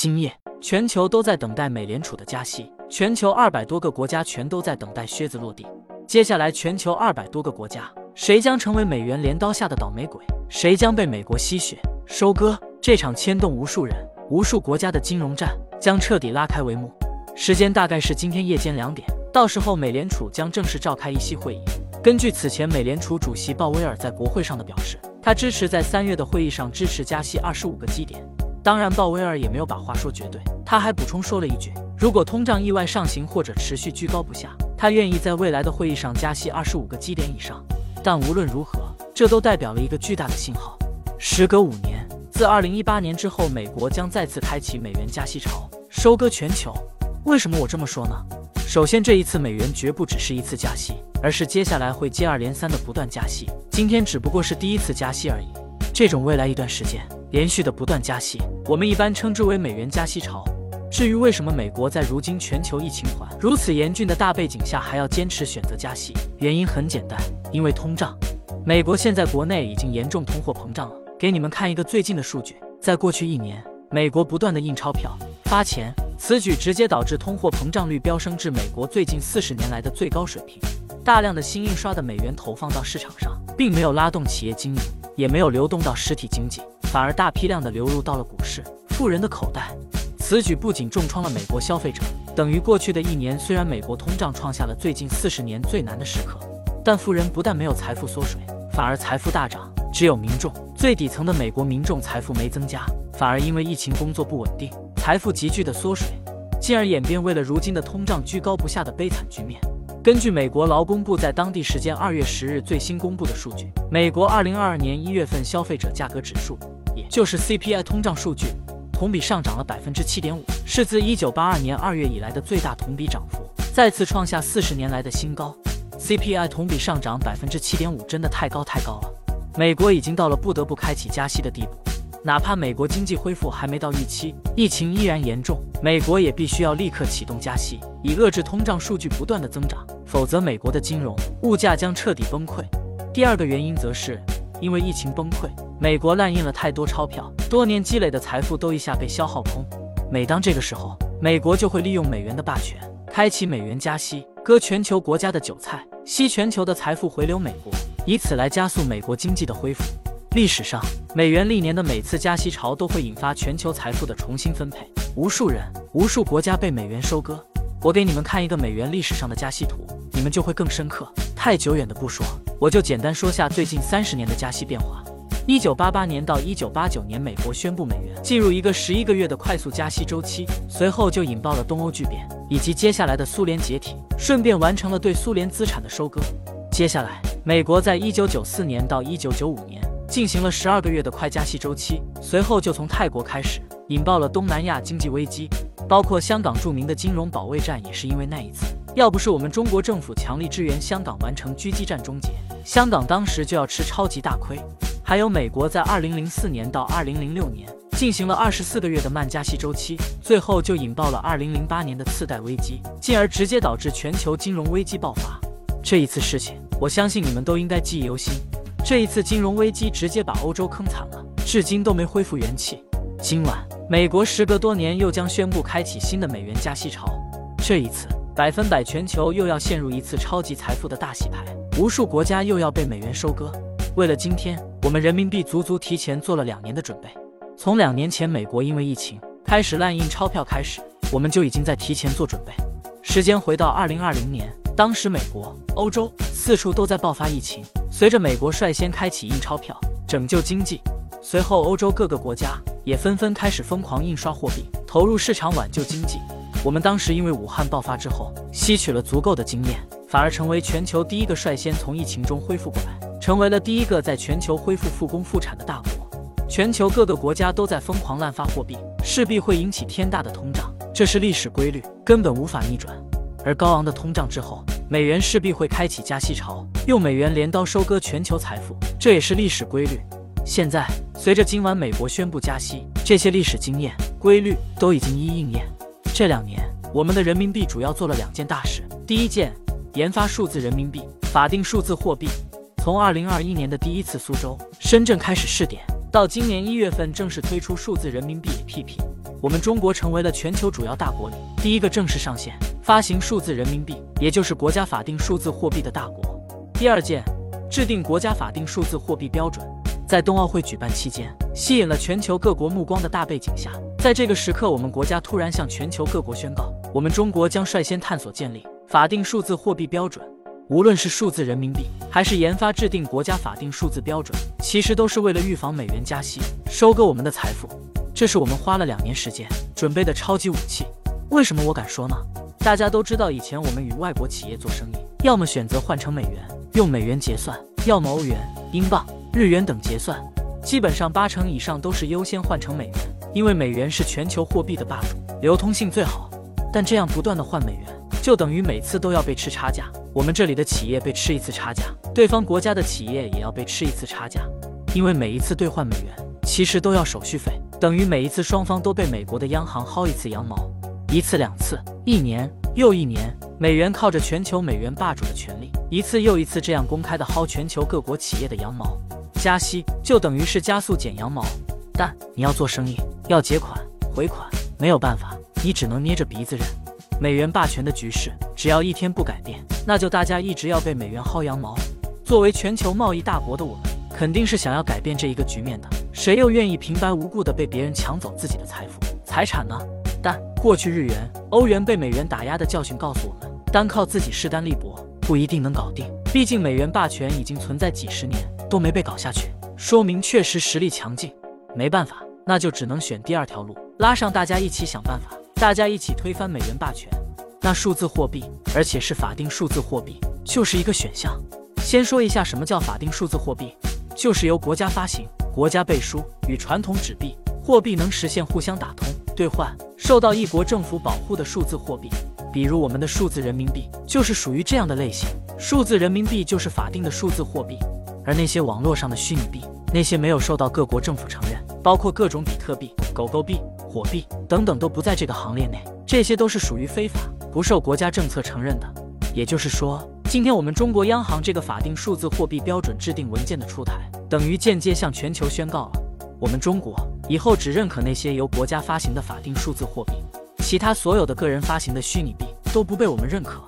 今夜，全球都在等待美联储的加息，全球二百多个国家全都在等待靴子落地。接下来，全球二百多个国家，谁将成为美元镰刀下的倒霉鬼？谁将被美国吸血收割？这场牵动无数人、无数国家的金融战将彻底拉开帷幕。时间大概是今天夜间两点，到时候美联储将正式召开议息会议。根据此前美联储主席鲍威尔在国会上的表示，他支持在三月的会议上支持加息二十五个基点。当然，鲍威尔也没有把话说绝对，他还补充说了一句：“如果通胀意外上行或者持续居高不下，他愿意在未来的会议上加息二十五个基点以上。”但无论如何，这都代表了一个巨大的信号。时隔五年，自二零一八年之后，美国将再次开启美元加息潮，收割全球。为什么我这么说呢？首先，这一次美元绝不只是一次加息，而是接下来会接二连三的不断加息。今天只不过是第一次加息而已。这种未来一段时间。连续的不断加息，我们一般称之为美元加息潮。至于为什么美国在如今全球疫情环如此严峻的大背景下还要坚持选择加息，原因很简单，因为通胀。美国现在国内已经严重通货膨胀了。给你们看一个最近的数据，在过去一年，美国不断的印钞票发钱，此举直接导致通货膨胀率飙升至美国最近四十年来的最高水平。大量的新印刷的美元投放到市场上，并没有拉动企业经营，也没有流动到实体经济。反而大批量的流入到了股市富人的口袋，此举不仅重创了美国消费者，等于过去的一年，虽然美国通胀创下了最近四十年最难的时刻，但富人不但没有财富缩水，反而财富大涨。只有民众最底层的美国民众财富没增加，反而因为疫情工作不稳定，财富急剧的缩水，进而演变为了如今的通胀居高不下的悲惨局面。根据美国劳工部在当地时间二月十日最新公布的数据，美国二零二二年一月份消费者价格指数。就是 CPI 通胀数据，同比上涨了百分之七点五，是自一九八二年二月以来的最大同比涨幅，再次创下四十年来的新高。CPI 同比上涨百分之七点五，真的太高太高了。美国已经到了不得不开启加息的地步，哪怕美国经济恢复还没到预期，疫情依然严重，美国也必须要立刻启动加息，以遏制通胀数据不断的增长，否则美国的金融物价将彻底崩溃。第二个原因则是。因为疫情崩溃，美国滥印了太多钞票，多年积累的财富都一下被消耗空。每当这个时候，美国就会利用美元的霸权，开启美元加息，割全球国家的韭菜，吸全球的财富回流美国，以此来加速美国经济的恢复。历史上，美元历年的每次加息潮都会引发全球财富的重新分配，无数人、无数国家被美元收割。我给你们看一个美元历史上的加息图，你们就会更深刻。太久远的不说。我就简单说下最近三十年的加息变化。一九八八年到一九八九年，美国宣布美元进入一个十一个月的快速加息周期，随后就引爆了东欧剧变以及接下来的苏联解体，顺便完成了对苏联资产的收割。接下来，美国在一九九四年到一九九五年进行了十二个月的快加息周期，随后就从泰国开始，引爆了东南亚经济危机，包括香港著名的金融保卫战也是因为那一次。要不是我们中国政府强力支援香港完成狙击战终结，香港当时就要吃超级大亏。还有美国在二零零四年到二零零六年进行了二十四个月的慢加息周期，最后就引爆了二零零八年的次贷危机，进而直接导致全球金融危机爆发。这一次事情，我相信你们都应该记忆犹新。这一次金融危机直接把欧洲坑惨了，至今都没恢复元气。今晚，美国时隔多年又将宣布开启新的美元加息潮，这一次。百分百全球又要陷入一次超级财富的大洗牌，无数国家又要被美元收割。为了今天，我们人民币足足提前做了两年的准备。从两年前美国因为疫情开始滥印钞票开始，我们就已经在提前做准备。时间回到二零二零年，当时美国、欧洲四处都在爆发疫情。随着美国率先开启印钞票拯救经济，随后欧洲各个国家也纷纷开始疯狂印刷货币，投入市场挽救经济。我们当时因为武汉爆发之后吸取了足够的经验，反而成为全球第一个率先从疫情中恢复过来，成为了第一个在全球恢复复工复产的大国。全球各个国家都在疯狂滥发货币，势必会引起天大的通胀，这是历史规律，根本无法逆转。而高昂的通胀之后，美元势必会开启加息潮，用美元镰刀收割全球财富，这也是历史规律。现在随着今晚美国宣布加息，这些历史经验规律都已经一一应验。这两年，我们的人民币主要做了两件大事。第一件，研发数字人民币，法定数字货币。从二零二一年的第一次苏州、深圳开始试点，到今年一月份正式推出数字人民币 APP，我们中国成为了全球主要大国里第一个正式上线发行数字人民币，也就是国家法定数字货币的大国。第二件，制定国家法定数字货币标准。在冬奥会举办期间，吸引了全球各国目光的大背景下，在这个时刻，我们国家突然向全球各国宣告，我们中国将率先探索建立法定数字货币标准。无论是数字人民币，还是研发制定国家法定数字标准，其实都是为了预防美元加息，收割我们的财富。这是我们花了两年时间准备的超级武器。为什么我敢说呢？大家都知道，以前我们与外国企业做生意，要么选择换成美元，用美元结算，要么欧元、英镑、日元等结算。基本上八成以上都是优先换成美元，因为美元是全球货币的霸主，流通性最好。但这样不断的换美元，就等于每次都要被吃差价。我们这里的企业被吃一次差价，对方国家的企业也要被吃一次差价，因为每一次兑换美元，其实都要手续费。等于每一次双方都被美国的央行薅一次羊毛，一次两次，一年又一年，美元靠着全球美元霸主的权利，一次又一次这样公开的薅全球各国企业的羊毛。加息就等于是加速剪羊毛，但你要做生意，要结款回款，没有办法，你只能捏着鼻子忍。美元霸权的局势，只要一天不改变，那就大家一直要被美元薅羊毛。作为全球贸易大国的我们，肯定是想要改变这一个局面的。谁又愿意平白无故的被别人抢走自己的财富、财产呢？但过去日元、欧元被美元打压的教训告诉我们，单靠自己势单力薄不一定能搞定。毕竟美元霸权已经存在几十年都没被搞下去，说明确实实力强劲。没办法，那就只能选第二条路，拉上大家一起想办法，大家一起推翻美元霸权。那数字货币，而且是法定数字货币，就是一个选项。先说一下什么叫法定数字货币，就是由国家发行。国家背书，与传统纸币货币能实现互相打通兑换，受到一国政府保护的数字货币，比如我们的数字人民币就是属于这样的类型。数字人民币就是法定的数字货币，而那些网络上的虚拟币，那些没有受到各国政府承认，包括各种比特币、狗狗币、火币等等，都不在这个行列内。这些都是属于非法，不受国家政策承认的。也就是说，今天我们中国央行这个法定数字货币标准制定文件的出台。等于间接向全球宣告了，我们中国以后只认可那些由国家发行的法定数字货币，其他所有的个人发行的虚拟币都不被我们认可。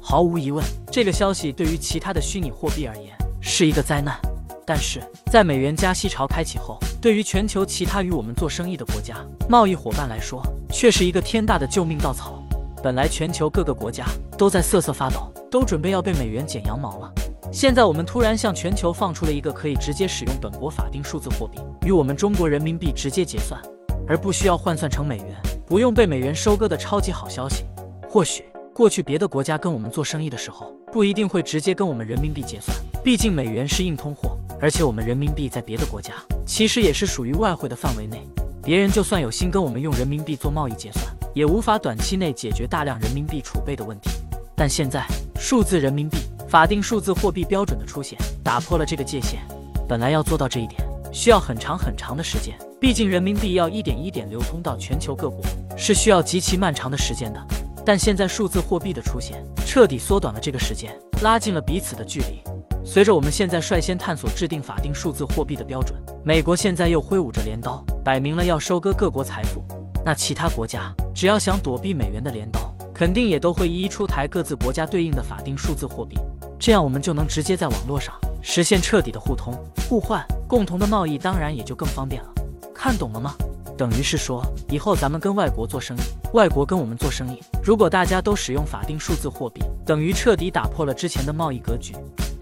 毫无疑问，这个消息对于其他的虚拟货币而言是一个灾难。但是在美元加息潮开启后，对于全球其他与我们做生意的国家、贸易伙伴来说，却是一个天大的救命稻草。本来全球各个国家都在瑟瑟发抖，都准备要被美元剪羊毛了。现在我们突然向全球放出了一个可以直接使用本国法定数字货币与我们中国人民币直接结算，而不需要换算成美元，不用被美元收割的超级好消息。或许过去别的国家跟我们做生意的时候，不一定会直接跟我们人民币结算，毕竟美元是硬通货，而且我们人民币在别的国家其实也是属于外汇的范围内，别人就算有心跟我们用人民币做贸易结算，也无法短期内解决大量人民币储备的问题。但现在数字人民币。法定数字货币标准的出现，打破了这个界限。本来要做到这一点，需要很长很长的时间，毕竟人民币要一点一点流通到全球各国，是需要极其漫长的时间的。但现在数字货币的出现，彻底缩短了这个时间，拉近了彼此的距离。随着我们现在率先探索制定法定数字货币的标准，美国现在又挥舞着镰刀，摆明了要收割各国财富。那其他国家只要想躲避美元的镰刀，肯定也都会一一出台各自国家对应的法定数字货币。这样我们就能直接在网络上实现彻底的互通互换，共同的贸易当然也就更方便了。看懂了吗？等于是说，以后咱们跟外国做生意，外国跟我们做生意，如果大家都使用法定数字货币，等于彻底打破了之前的贸易格局。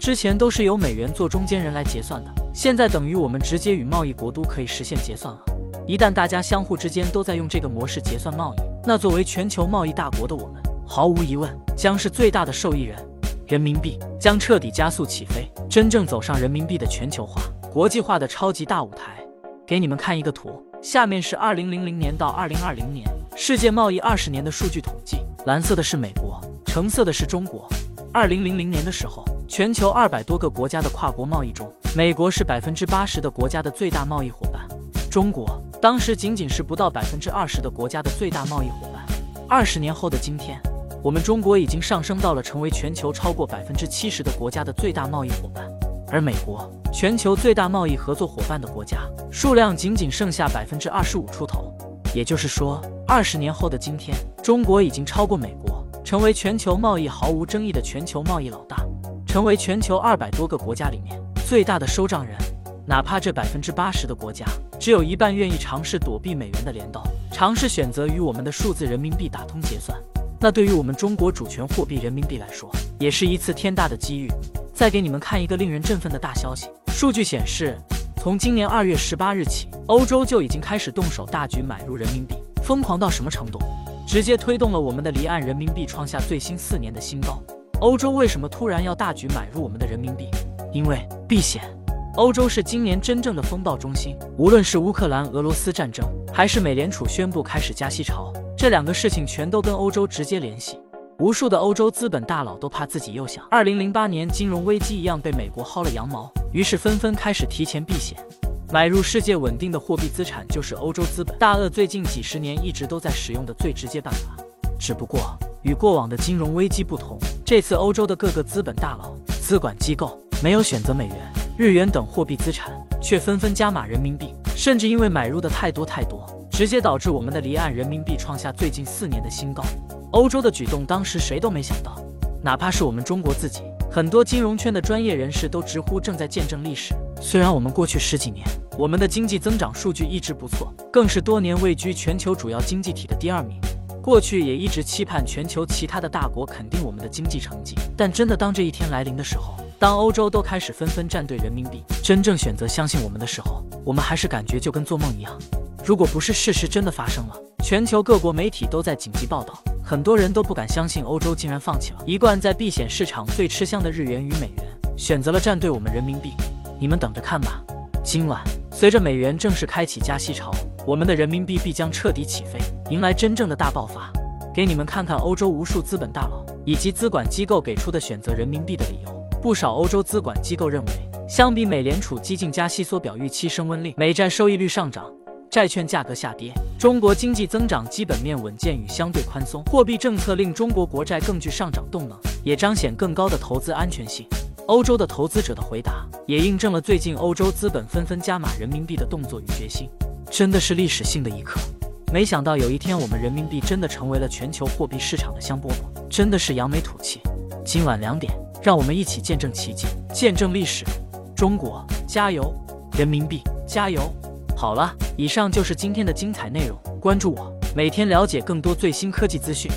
之前都是由美元做中间人来结算的，现在等于我们直接与贸易国都可以实现结算了。一旦大家相互之间都在用这个模式结算贸易，那作为全球贸易大国的我们，毫无疑问将是最大的受益人。人民币将彻底加速起飞，真正走上人民币的全球化、国际化的超级大舞台。给你们看一个图，下面是二零零零年到二零二零年世界贸易二十年的数据统计。蓝色的是美国，橙色的是中国。二零零零年的时候，全球二百多个国家的跨国贸易中，美国是百分之八十的国家的最大贸易伙伴，中国当时仅仅是不到百分之二十的国家的最大贸易伙伴。二十年后的今天。我们中国已经上升到了成为全球超过百分之七十的国家的最大贸易伙伴，而美国全球最大贸易合作伙伴的国家数量仅仅剩下百分之二十五出头。也就是说，二十年后的今天，中国已经超过美国，成为全球贸易毫无争议的全球贸易老大，成为全球二百多个国家里面最大的收账人。哪怕这百分之八十的国家只有一半愿意尝试躲避美元的镰刀，尝试选择与我们的数字人民币打通结算，那对于我们中国主权货币人民币来说，也是一次天大的机遇。再给你们看一个令人振奋的大消息，数据显示，从今年二月十八日起，欧洲就已经开始动手大举买入人民币，疯狂到什么程度？直接推动了我们的离岸人民币创下最新四年的新高。欧洲为什么突然要大举买入我们的人民币？因为避险。欧洲是今年真正的风暴中心，无论是乌克兰俄罗斯战争，还是美联储宣布开始加息潮，这两个事情全都跟欧洲直接联系。无数的欧洲资本大佬都怕自己又像二零零八年金融危机一样被美国薅了羊毛，于是纷纷开始提前避险，买入世界稳定的货币资产，就是欧洲资本大鳄最近几十年一直都在使用的最直接办法。只不过与过往的金融危机不同，这次欧洲的各个资本大佬、资管机构没有选择美元。日元等货币资产却纷纷加码人民币，甚至因为买入的太多太多，直接导致我们的离岸人民币创下最近四年的新高。欧洲的举动当时谁都没想到，哪怕是我们中国自己，很多金融圈的专业人士都直呼正在见证历史。虽然我们过去十几年，我们的经济增长数据一直不错，更是多年位居全球主要经济体的第二名。过去也一直期盼全球其他的大国肯定我们的经济成绩，但真的当这一天来临的时候，当欧洲都开始纷纷站队人民币，真正选择相信我们的时候，我们还是感觉就跟做梦一样。如果不是事实真的发生了，全球各国媒体都在紧急报道，很多人都不敢相信欧洲竟然放弃了一贯在避险市场最吃香的日元与美元，选择了站队我们人民币。你们等着看吧，今晚随着美元正式开启加息潮。我们的人民币必将彻底起飞，迎来真正的大爆发。给你们看看欧洲无数资本大佬以及资管机构给出的选择人民币的理由。不少欧洲资管机构认为，相比美联储激进加息缩表预期升温令美债收益率上涨，债券价格下跌，中国经济增长基本面稳健与相对宽松货币政策令中国国债更具上涨动能，也彰显更高的投资安全性。欧洲的投资者的回答也印证了最近欧洲资本纷纷加码人民币的动作与决心。真的是历史性的一刻，没想到有一天我们人民币真的成为了全球货币市场的香饽饽，真的是扬眉吐气。今晚两点，让我们一起见证奇迹，见证历史。中国加油，人民币加油！好了，以上就是今天的精彩内容，关注我，每天了解更多最新科技资讯。